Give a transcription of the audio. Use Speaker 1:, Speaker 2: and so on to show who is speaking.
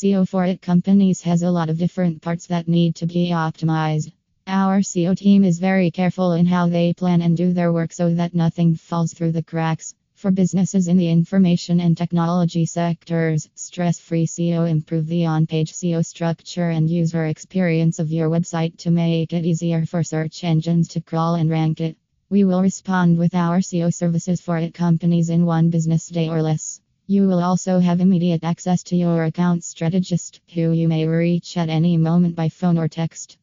Speaker 1: SEO for IT companies has a lot of different parts that need to be optimized. Our SEO team is very careful in how they plan and do their work so that nothing falls through the cracks. For businesses in the information and technology sectors, stress free SEO improve the on page SEO structure and user experience of your website to make it easier for search engines to crawl and rank IT. We will respond with our SEO services for it companies in one business day or less. You will also have immediate access to your account strategist, who you may reach at any moment by phone or text.